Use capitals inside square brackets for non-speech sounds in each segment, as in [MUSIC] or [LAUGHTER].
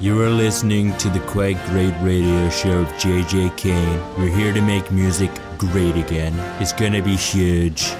You are listening to the Quite Great Radio Show of JJ Kane. We're here to make music great again. It's gonna be huge.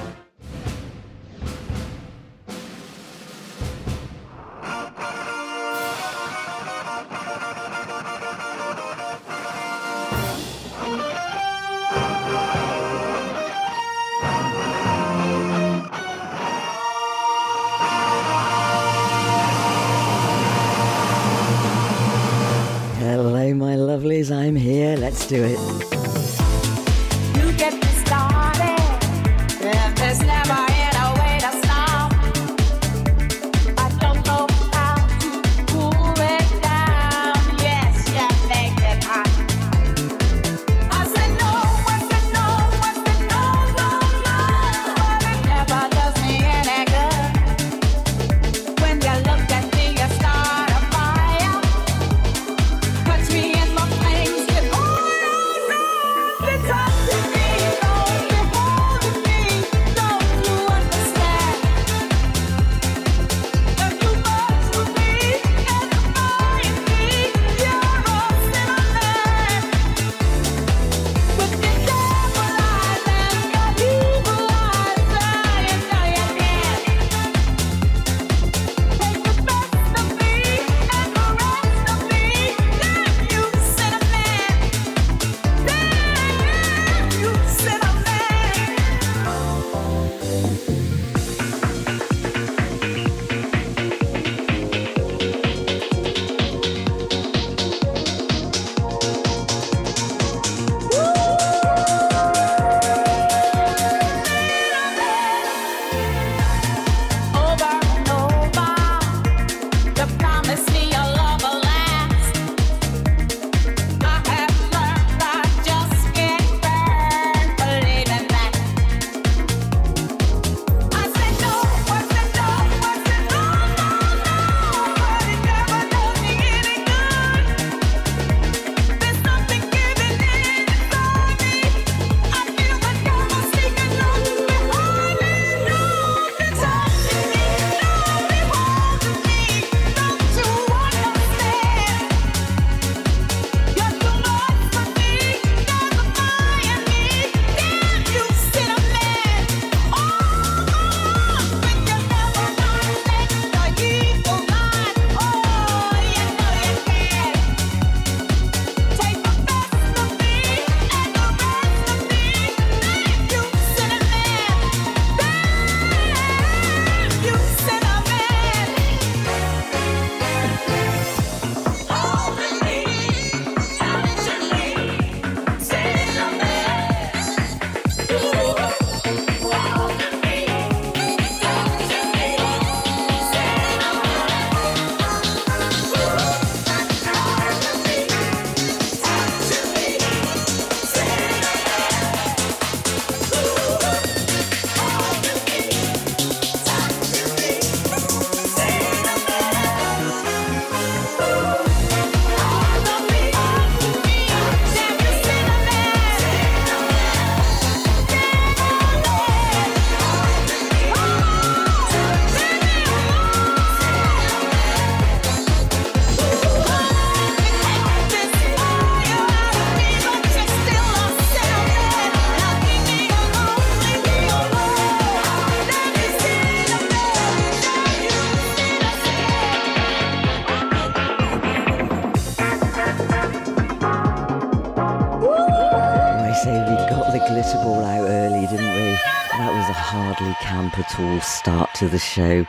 to the show.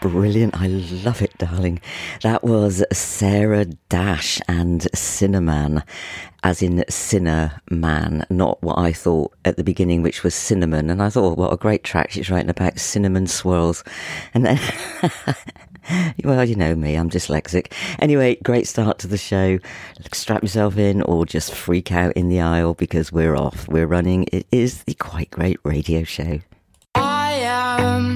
Brilliant. I love it, darling. That was Sarah Dash and Sinner Man, as in Cinnamon, Man, not what I thought at the beginning, which was Cinnamon. And I thought, oh, what a great track she's writing about cinnamon swirls. And then. [LAUGHS] well, you know me, I'm dyslexic. Anyway, great start to the show. Strap yourself in or just freak out in the aisle because we're off. We're running. It is the Quite Great Radio Show. I am.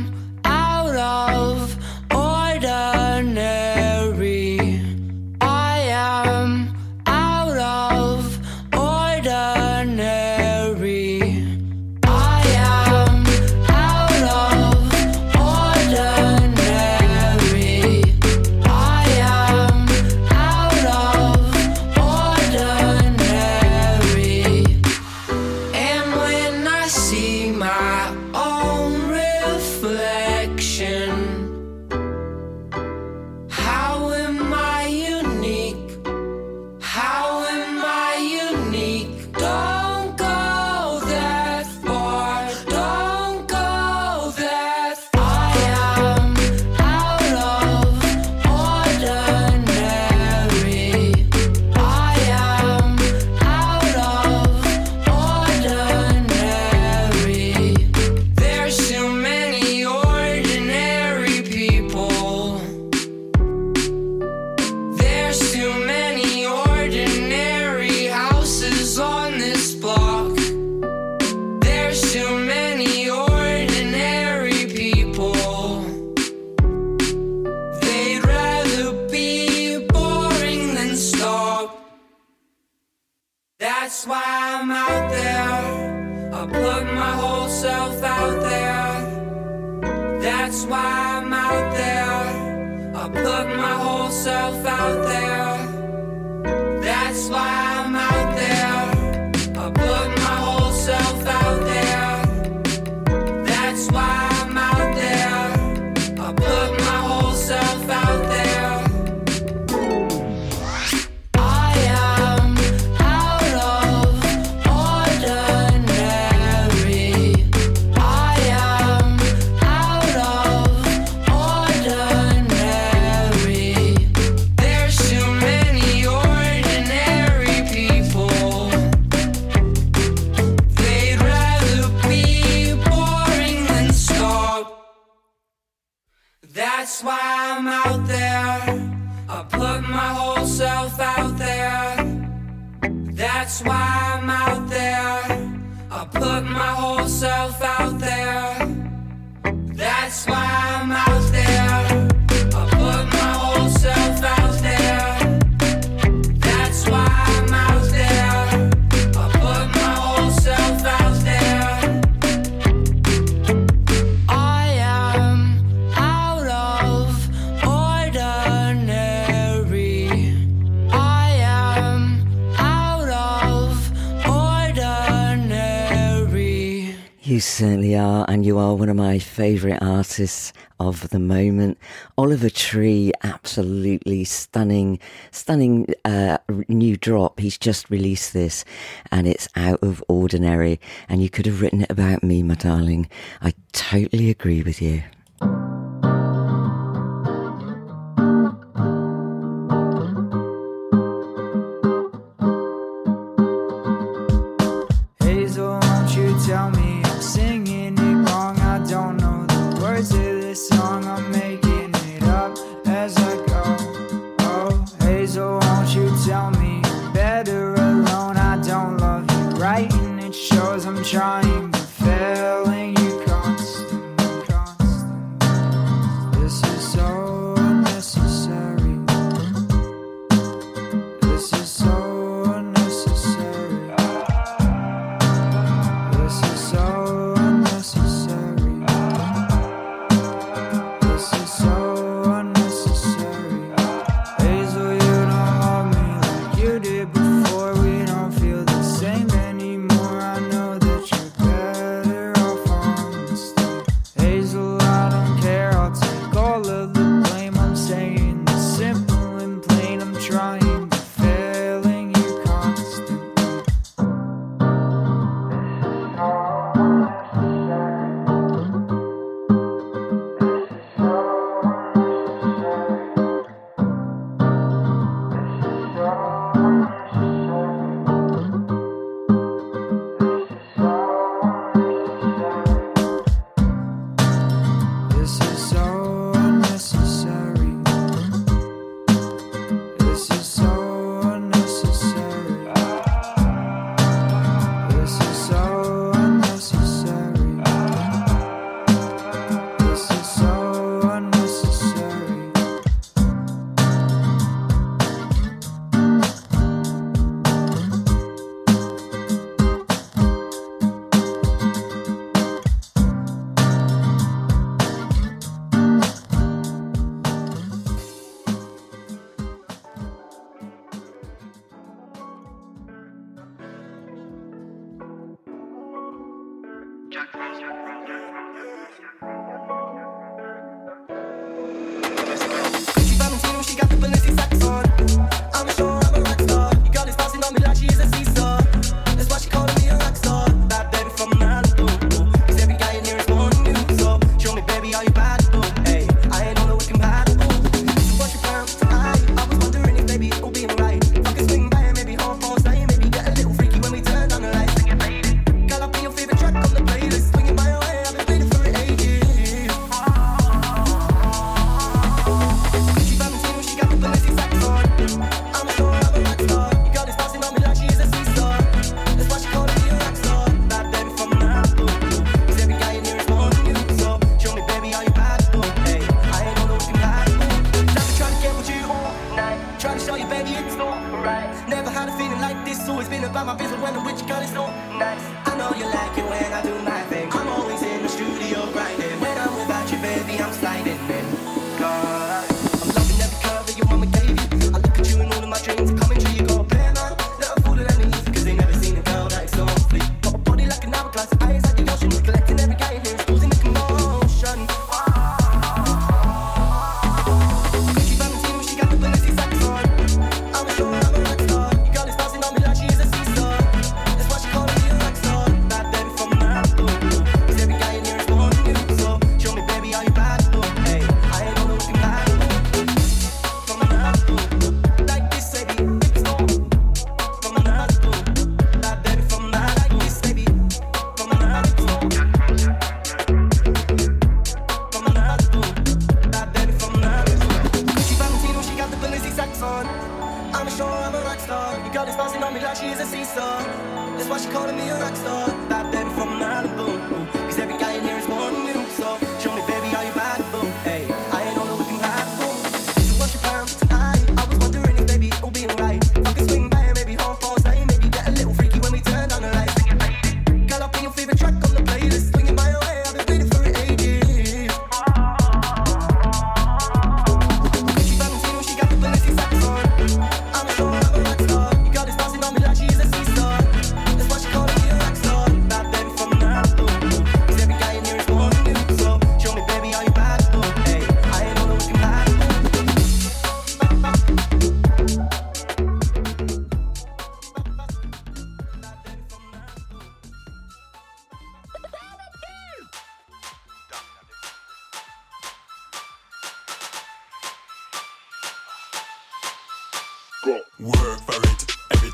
You certainly are, and you are one of my favourite artists of the moment. Oliver Tree, absolutely stunning, stunning uh, new drop. He's just released this, and it's out of ordinary. And you could have written it about me, my darling. I totally agree with you.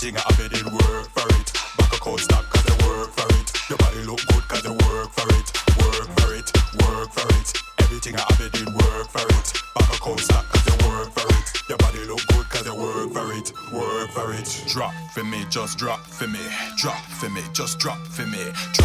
everything I have it, did work for it. Back a cold stock, cause I work for it. Your body look good, cause I work for it. Work for it, work for it. Everything I have it, did work for it. Back a cold stock, cause I work for it. Your body look good, cause I work for it. Work for it. Drop for me, just drop for me. Drop for me, just drop for me. Drop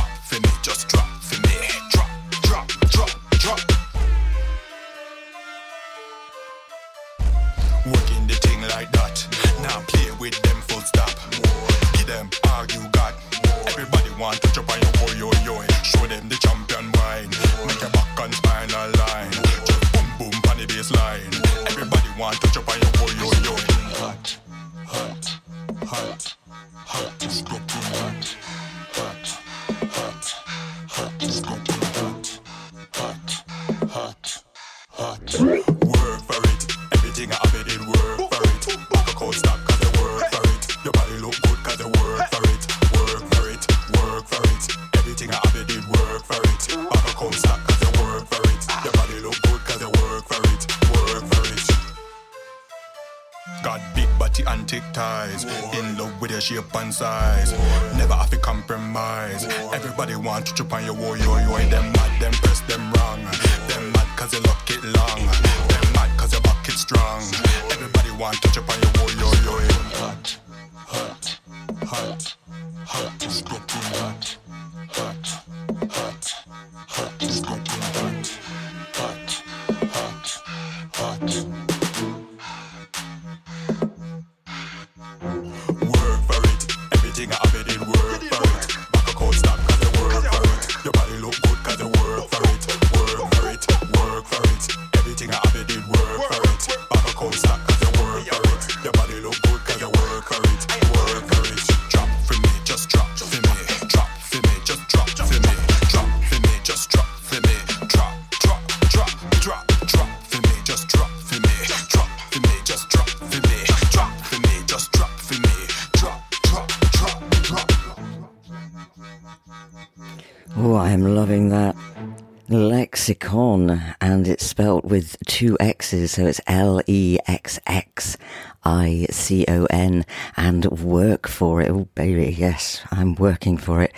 Con, and it's spelt with two X's, so it's L E X X I C O N, and work for it. Oh, baby, yes, I'm working for it.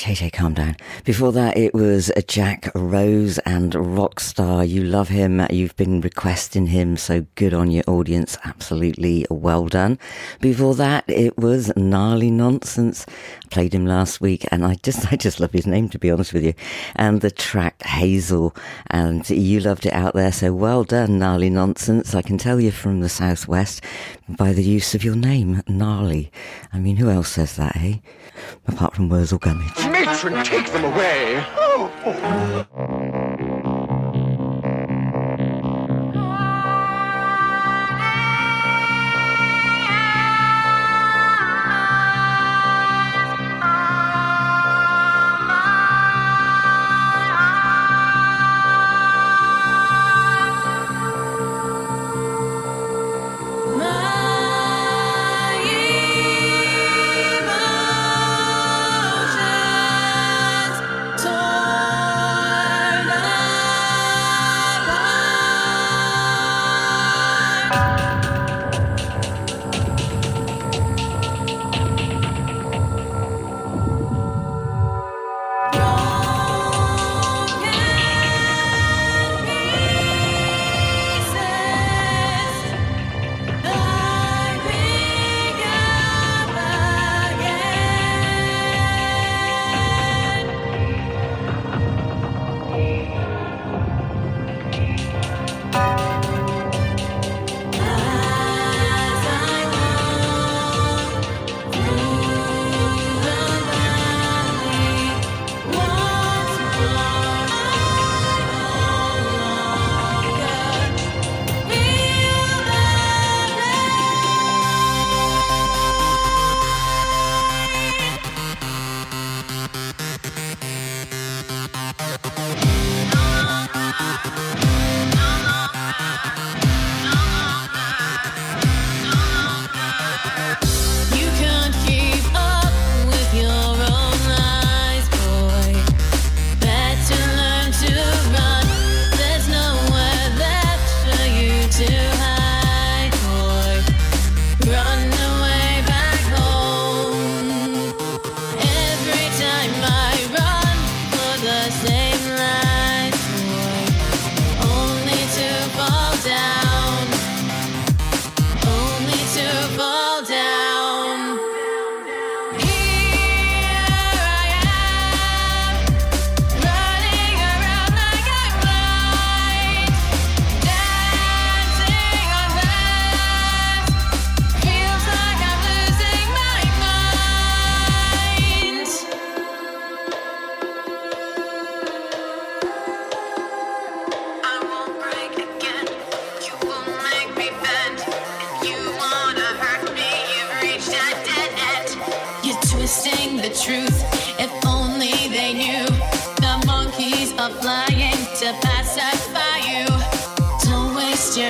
JJ, calm down. Before that, it was Jack Rose and Rockstar. You love him. You've been requesting him. So good on your audience. Absolutely well done. Before that, it was Gnarly Nascence. I played him last week and I just, [LAUGHS] I just love his name, to be honest with you. And the track Hazel. And you loved it out there. So well done, Gnarly Nascence. I can tell you from the Southwest by the use of your name, Gnarly. I mean, who else says that, eh? apart from Wurzel Gummidge. Matron, take them away! Oh.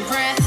breath.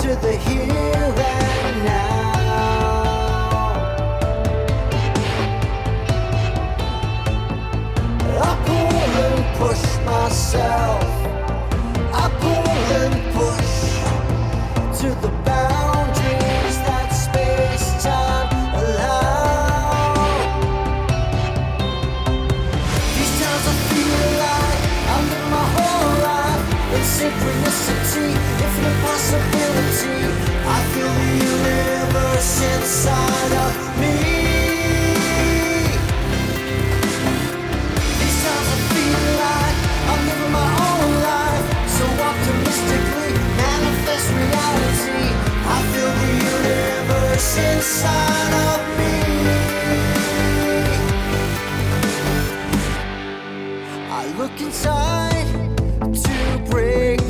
to the hero. I feel the universe inside of me. These times I feel like I'm living my own life, so optimistically manifest reality. I feel the universe inside of me. I look inside to break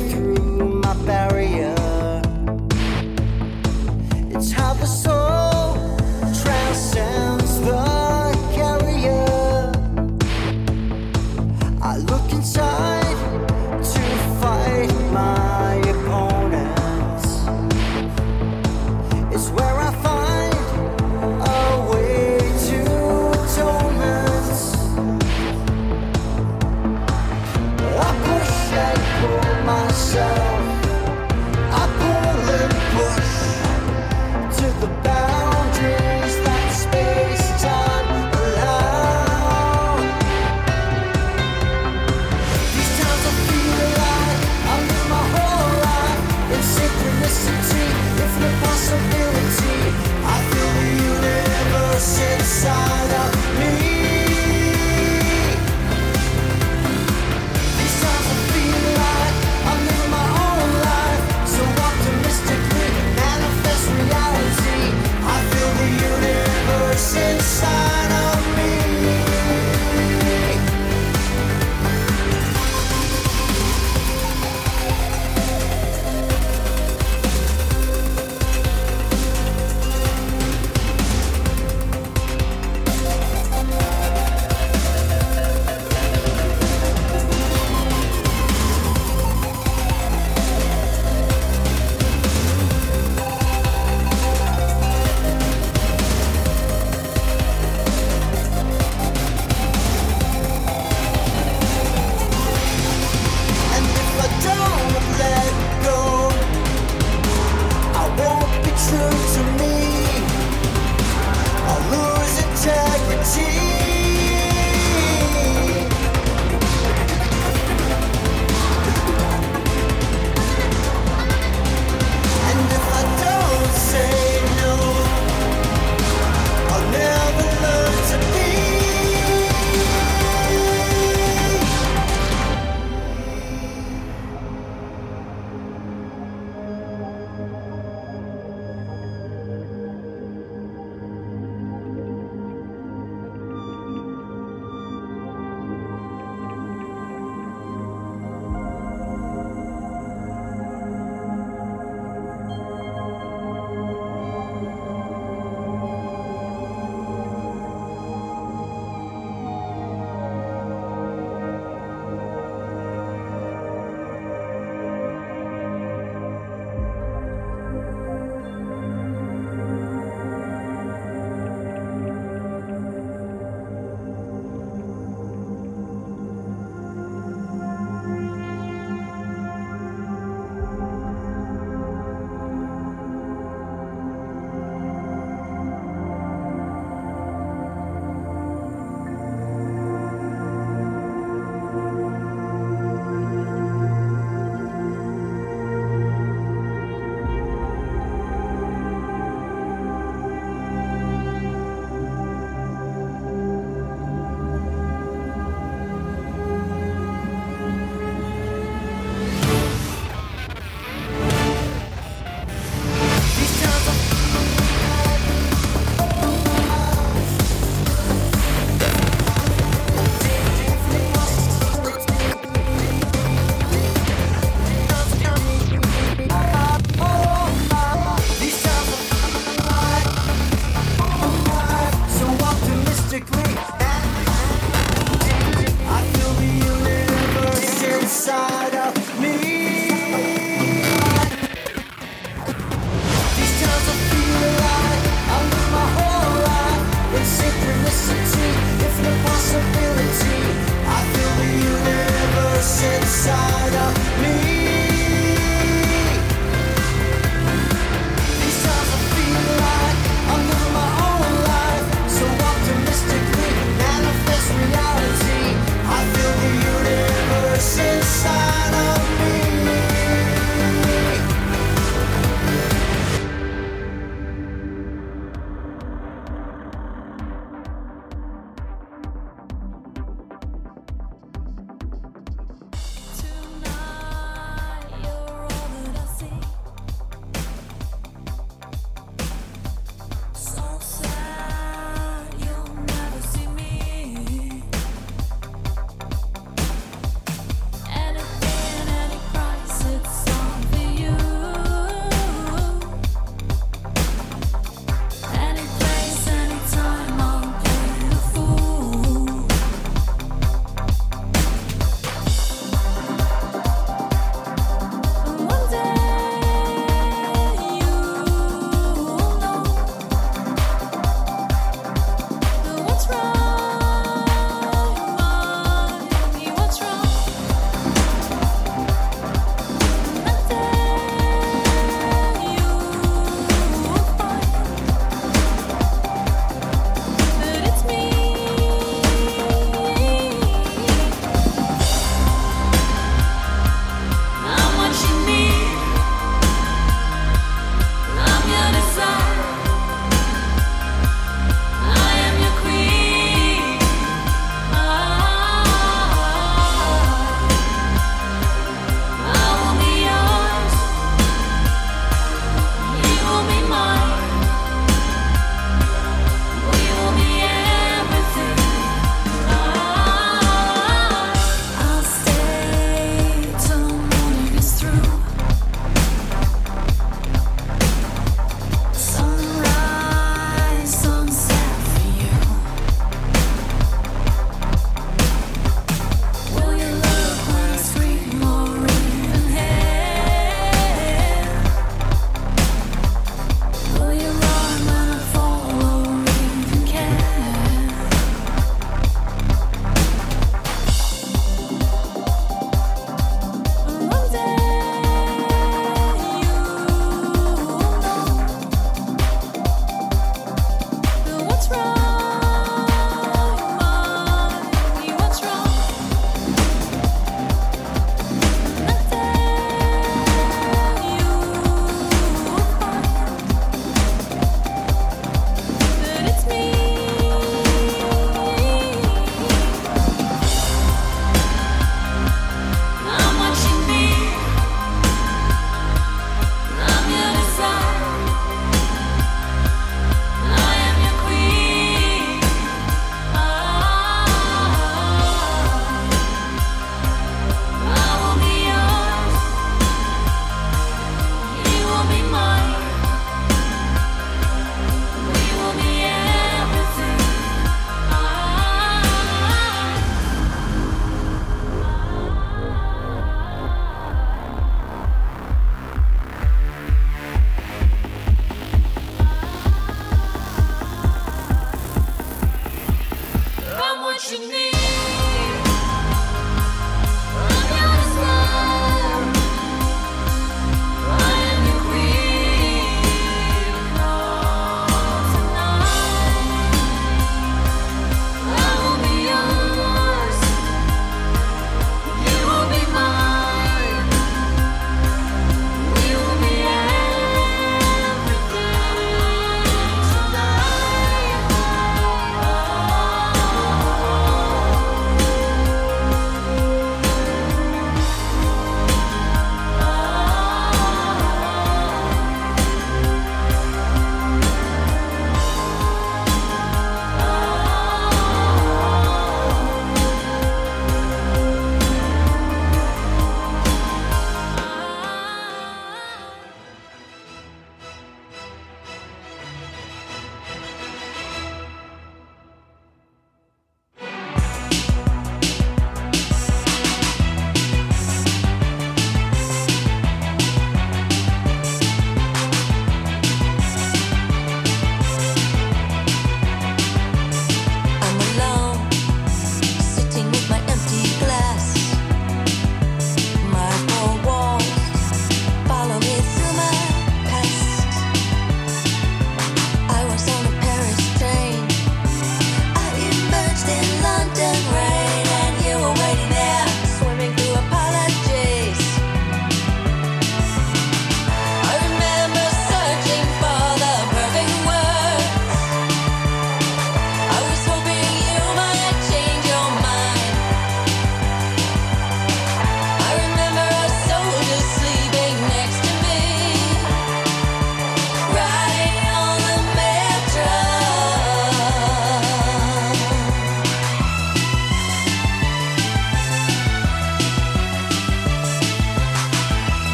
universe inside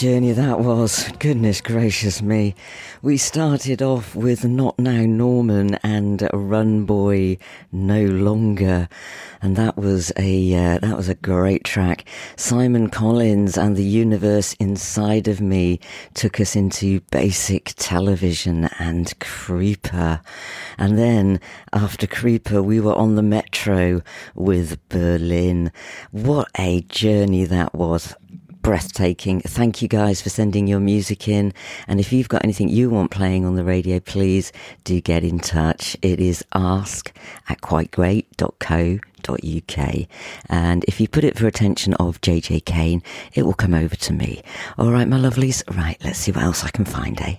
journey that was. Goodness gracious me. We started off with Not Now Norman and Run Boy No Longer. And that was a, uh, that was a great track. Simon Collins and The Universe Inside of Me took us into basic television and Creeper. And then after Creeper, we were on the metro with Berlin. What a journey that was breathtaking. Thank you guys for sending your music in. And if you've got anything you want playing on the radio, please do get in touch. It is ask at quite.great.co.uk. And if you put it for attention of JJ Kane, it will come over to me. All right, my lovelies. Right, let's see what else I can find, eh?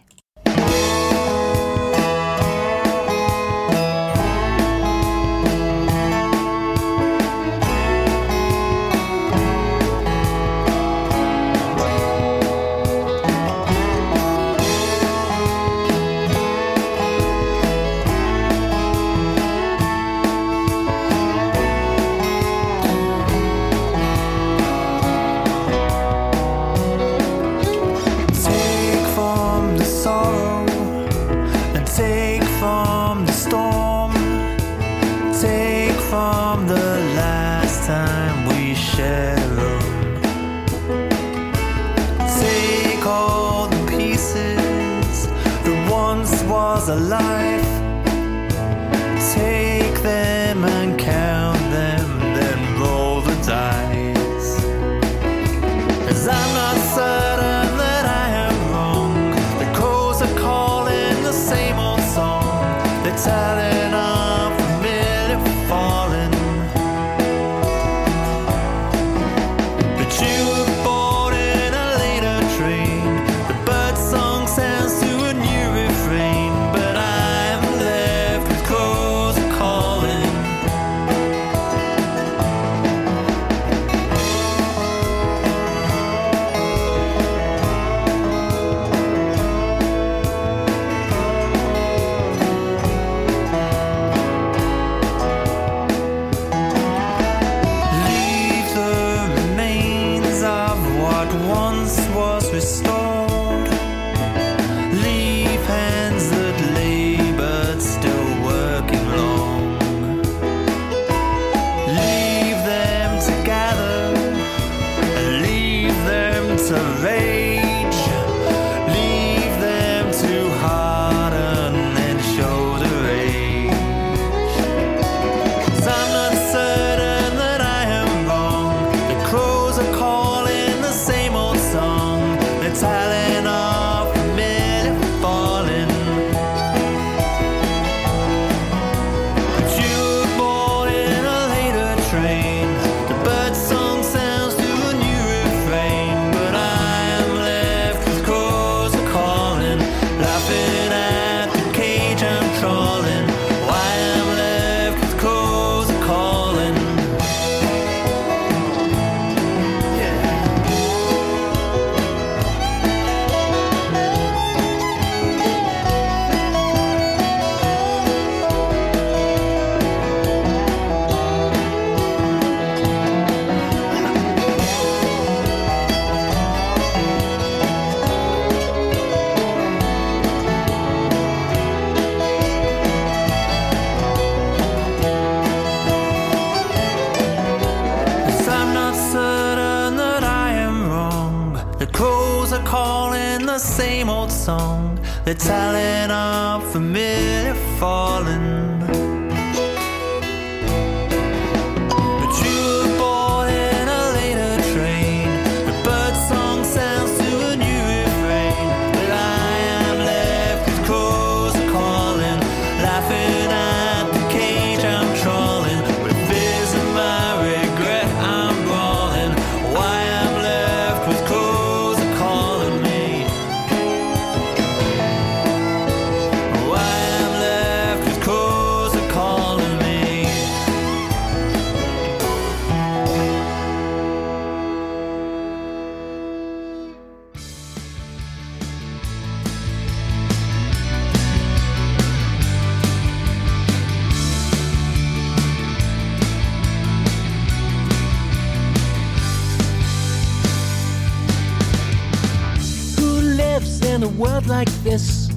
Like this,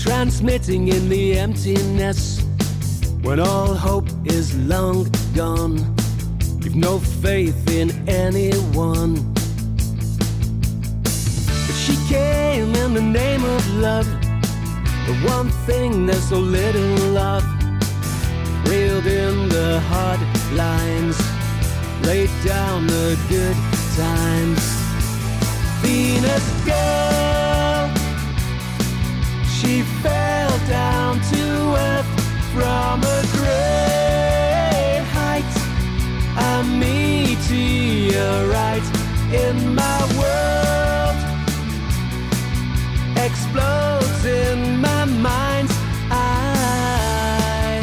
transmitting in the emptiness. When all hope is long gone, you've no faith in anyone. But she came in the name of love, the one thing there's so little of. Reeled in the hard lines, laid down the good times. Venus girl, she fell down to earth from a great height. A meteorite in my world explodes in my mind's eye.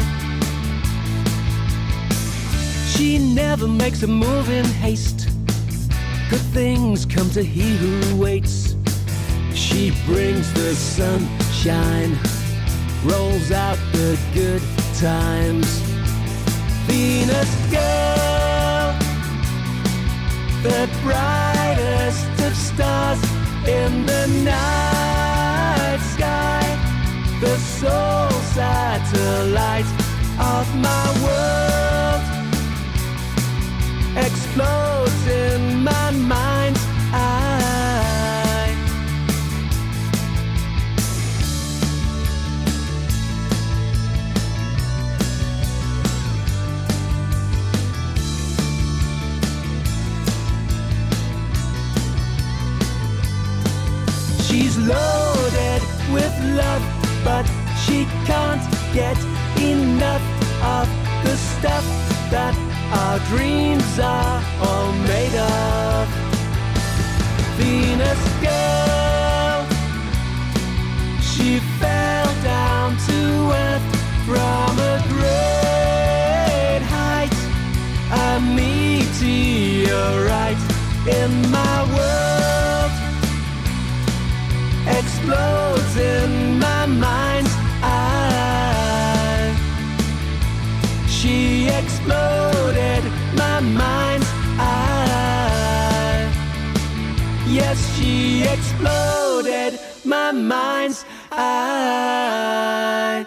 She never makes a move in haste. Good things come to he who waits. She brings the sunshine, rolls out the good times. Venus girl, the brightest of stars in the night sky, the sole satellite of my world explodes in my mind's love, but she can't get enough of the stuff that our dreams are all made of. Venus girl, she fell down to earth from a great height, a meteorite in my world explodes in my mind's eye. She exploded my mind's eye. Yes, she exploded my mind's eye.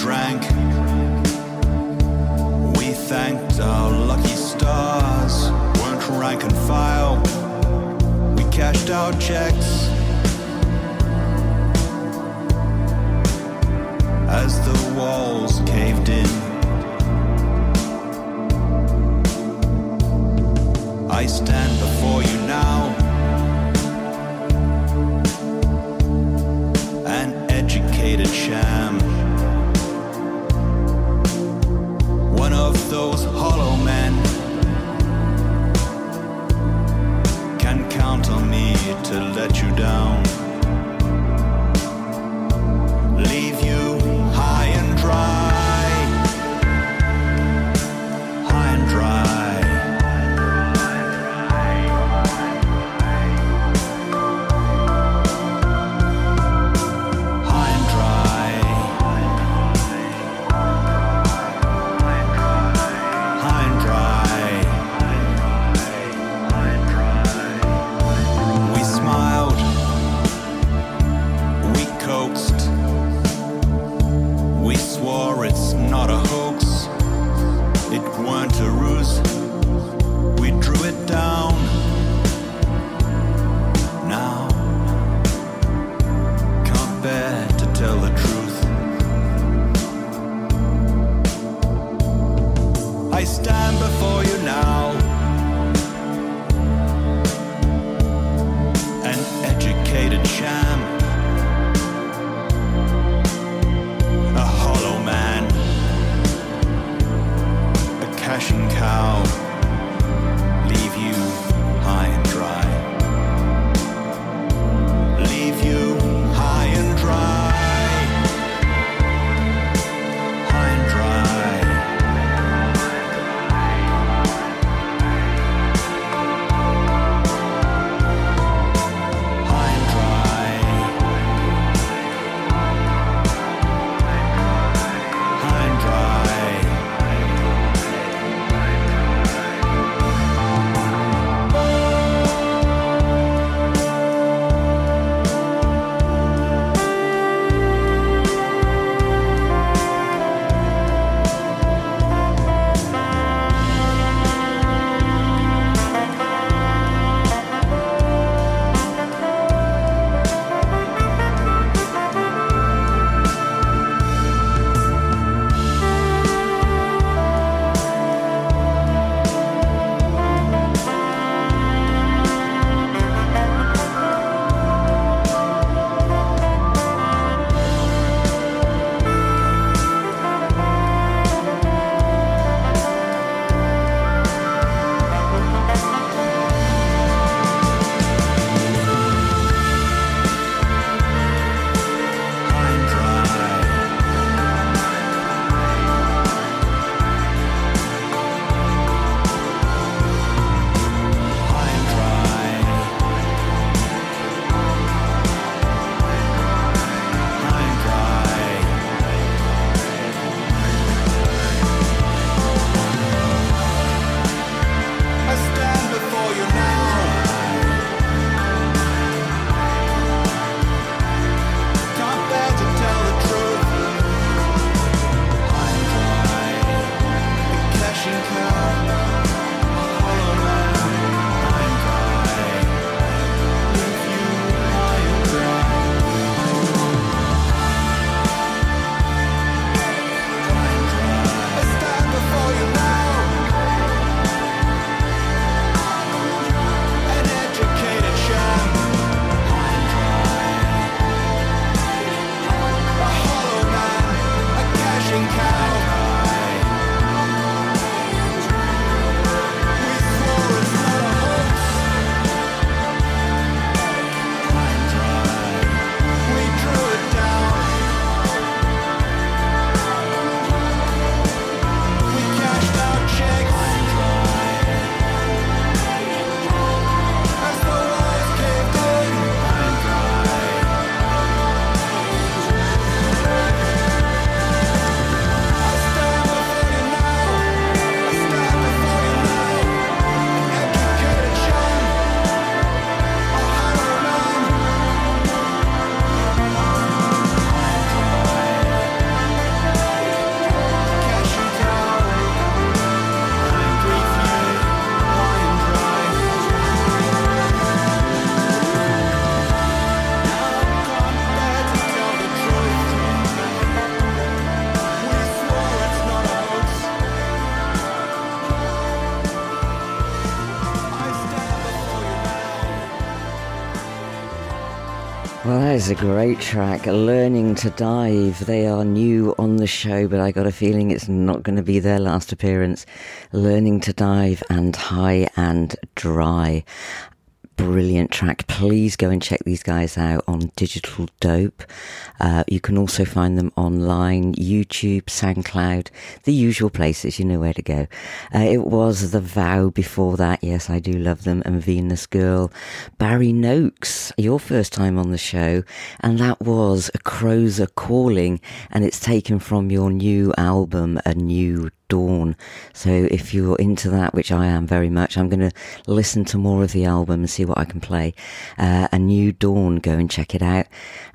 drank. We thanked our lucky stars, weren't rank and file. We cashed our checks. As the walls caved in, I stand before you now. an educated child. of those hollow men can count on me to let you down. A great track. Learning to Dive. They are new on the show, but I got a feeling it's not going to be their last appearance. Learning to Dive and High and Dry. Brilliant track. Please go and check these guys out on Digital Dope. Uh, you can also find them online, YouTube, SoundCloud, the usual places. You know where to go. Uh, it was The Vow before that. Yes, I do love them. And Venus Girl. Barry Noakes, your first time on the show. And that was A Crows Are Calling. And it's taken from your new album, A New Dawn. So if you're into that, which I am very much, I'm going to listen to more of the album and see what I can play. Uh, a New Dawn, go and check it out.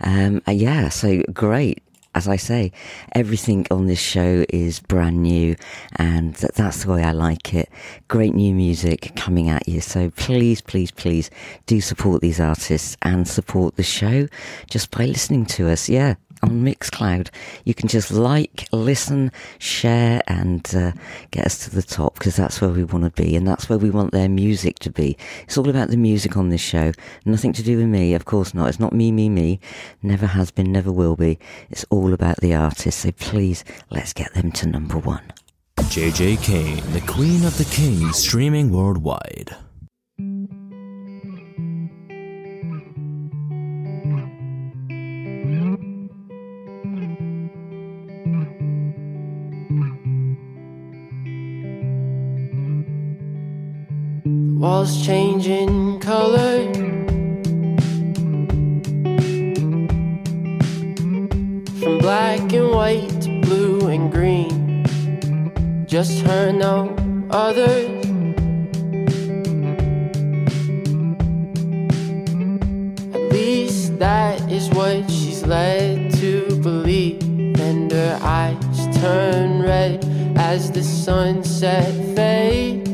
Um, uh, yeah, so great. As I say, everything on this show is brand new, and that's the way I like it. Great new music coming at you. So please, please, please do support these artists and support the show just by listening to us. Yeah, on Mixcloud. You can just like, listen, share, and uh, get us to the top because that's where we want to be and that's where we want their music to be. It's all about the music on this show. Nothing to do with me, of course not. It's not me, me, me. Never has been, never will be. It's all about the artists. So please, let's get them to number one. JJ Kane, the Queen of the Kings, streaming worldwide. Walls changing color. From black and white to blue and green. Just her, no others. At least that is what she's led to believe. And her eyes turn red as the sunset fades.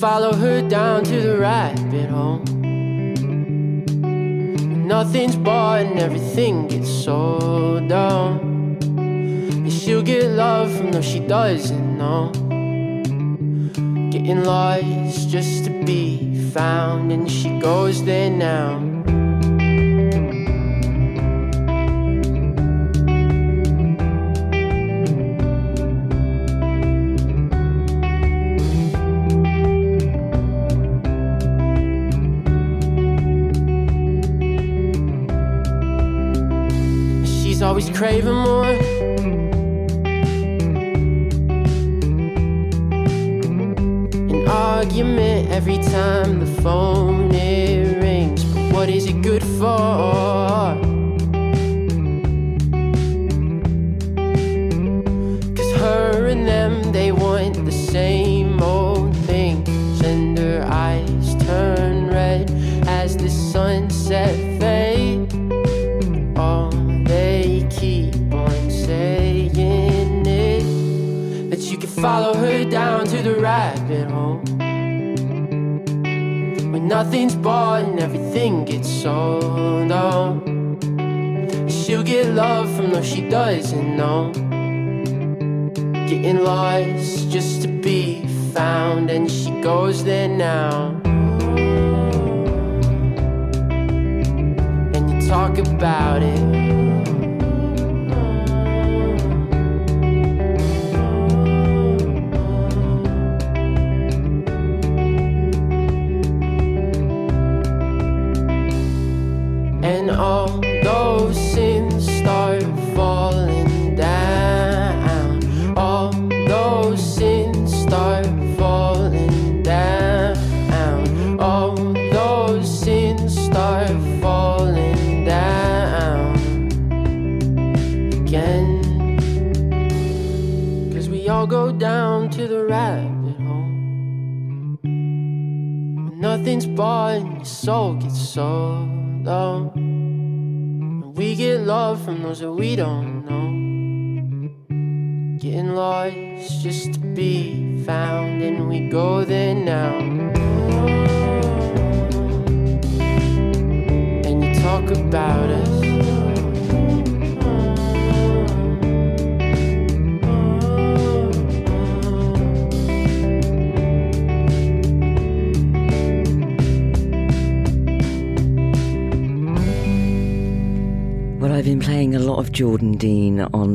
Follow her down to the rabbit hole. Nothing's bought and everything gets sold down. And she'll get love from those she doesn't know. Getting lost just to be found, and she goes there now. Always craving more. An argument every time the phone it rings. But what is it good for? Nothing's bought and everything gets sold on. She'll get love from those she doesn't know. Getting lost just to be found, and she goes there now. And you talk about it.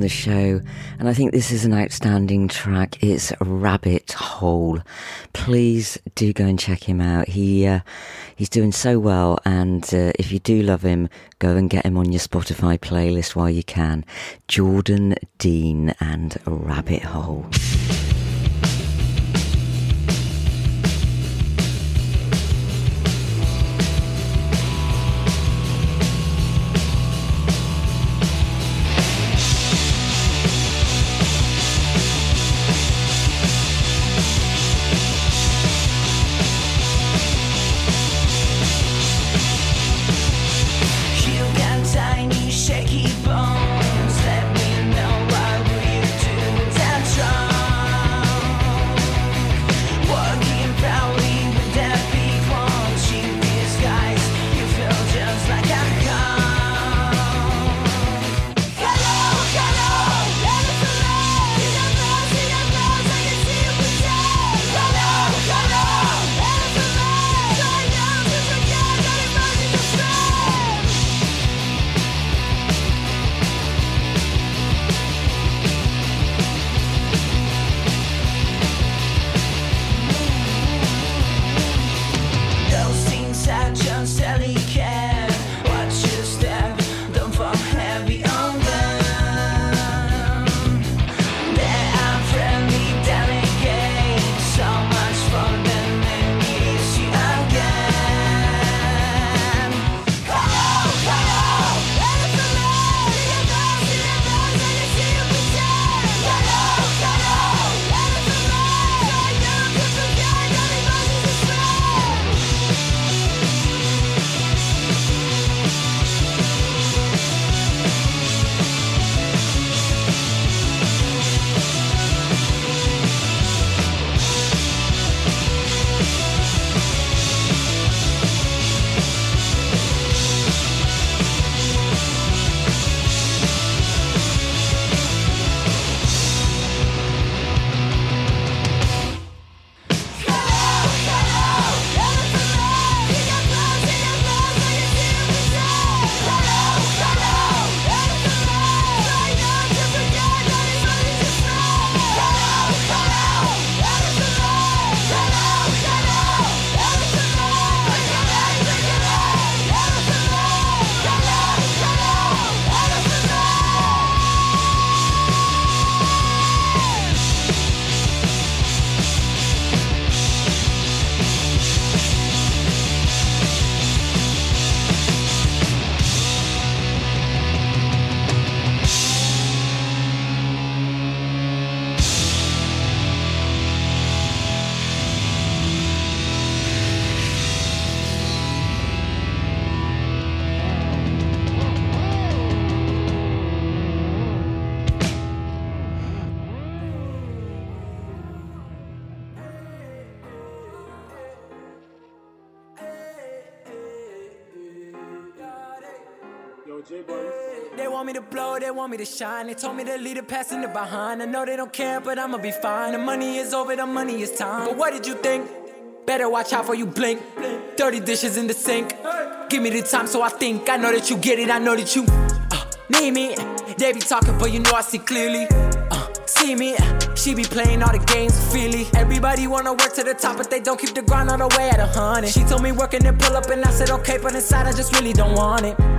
The show, and I think this is an outstanding track. It's Rabbit Hole. Please do go and check him out. He uh, he's doing so well, and uh, if you do love him, go and get him on your Spotify playlist while you can. Jordan Dean and Rabbit Hole. They want me to shine. They told me to lead the past in the behind. I know they don't care, but I'ma be fine. The money is over, the money is time. But what did you think? Better watch out for you blink. Dirty dishes in the sink. Give me the time so I think. I know that you get it, I know that you uh, need me. They be talking, but you know I see clearly. Uh, see me, she be playing all the games freely. Everybody wanna work to the top, but they don't keep the grind all the way at a hundred. She told me working and pull up, and I said okay, but inside I just really don't want it.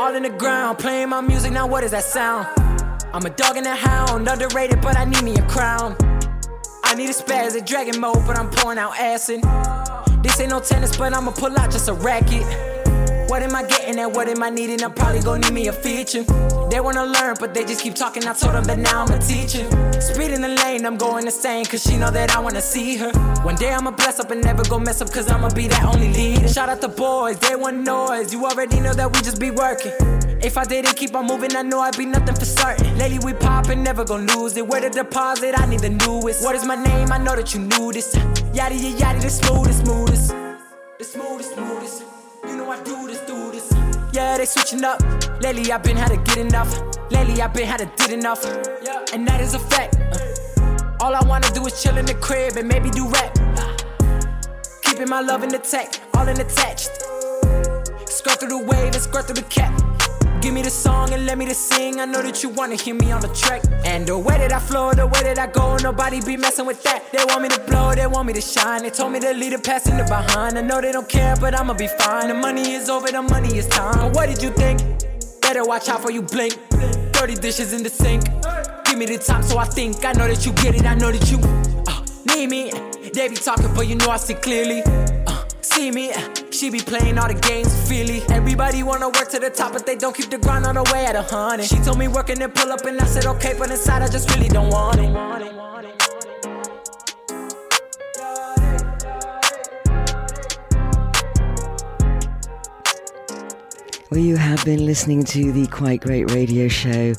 All in the ground, playing my music, now what does that sound? I'm a dog and a hound, underrated, but I need me a crown. I need a spaz, a dragon mode, but I'm pouring out acid. This ain't no tennis, but I'ma pull out just a racket. What am I getting at? What am I needing? I'm probably gonna need me a feature. They wanna learn, but they just keep talking. I told them that now I'm a teacher. Speed in the lane, I'm going insane, cause she know that I wanna see her. One day I'ma bless up and never go mess up, cause I'ma be that only leader. Shout out the boys, they want noise. You already know that we just be working. If I didn't keep on moving, I know I'd be nothing for certain. Lately we poppin', never gon' lose it. Where the deposit? I need the newest. What is my name? I know that you knew this. Yaddy, yaddy, the smoothest, smoothest. They switching up. Lately I've been had to get enough. Lately I've been had to did enough. And that is a fact. Uh, all I wanna do is chill in the crib and maybe do rap. Keeping my love in the tech, all in attached. Skirt through the wave and skirt through the cap. Give me the song and let me to sing. I know that you wanna hear me on the track. And the way that I flow, the way that I go, nobody be messing with that. They want me to blow, they want me to shine. They told me to lead the past in the behind. I know they don't care, but I'ma be fine. The money is over, the money is time. What did you think? Better watch out for you blink. Dirty dishes in the sink. Give me the time so I think. I know that you get it, I know that you uh, need me. They be talking, but you know I see clearly. See me, she be playing all the games freely. Everybody wanna work to the top, but they don't keep the grind on the way at a hundred. She told me work and pull up, and I said okay, but inside I just really don't want it. Well, you have been listening to the Quite Great Radio Show.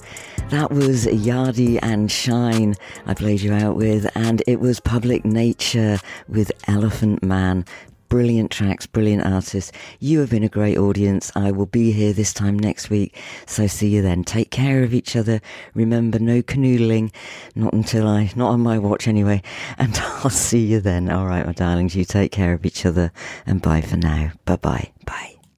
That was Yardi and Shine I played you out with, and it was Public Nature with Elephant Man. Brilliant tracks, brilliant artists. You have been a great audience. I will be here this time next week, so see you then. Take care of each other. Remember, no canoodling. Not until I, not on my watch anyway. [LAUGHS] And I'll see you then. All right, my darlings, you take care of each other, and bye for now. Bye bye. Bye.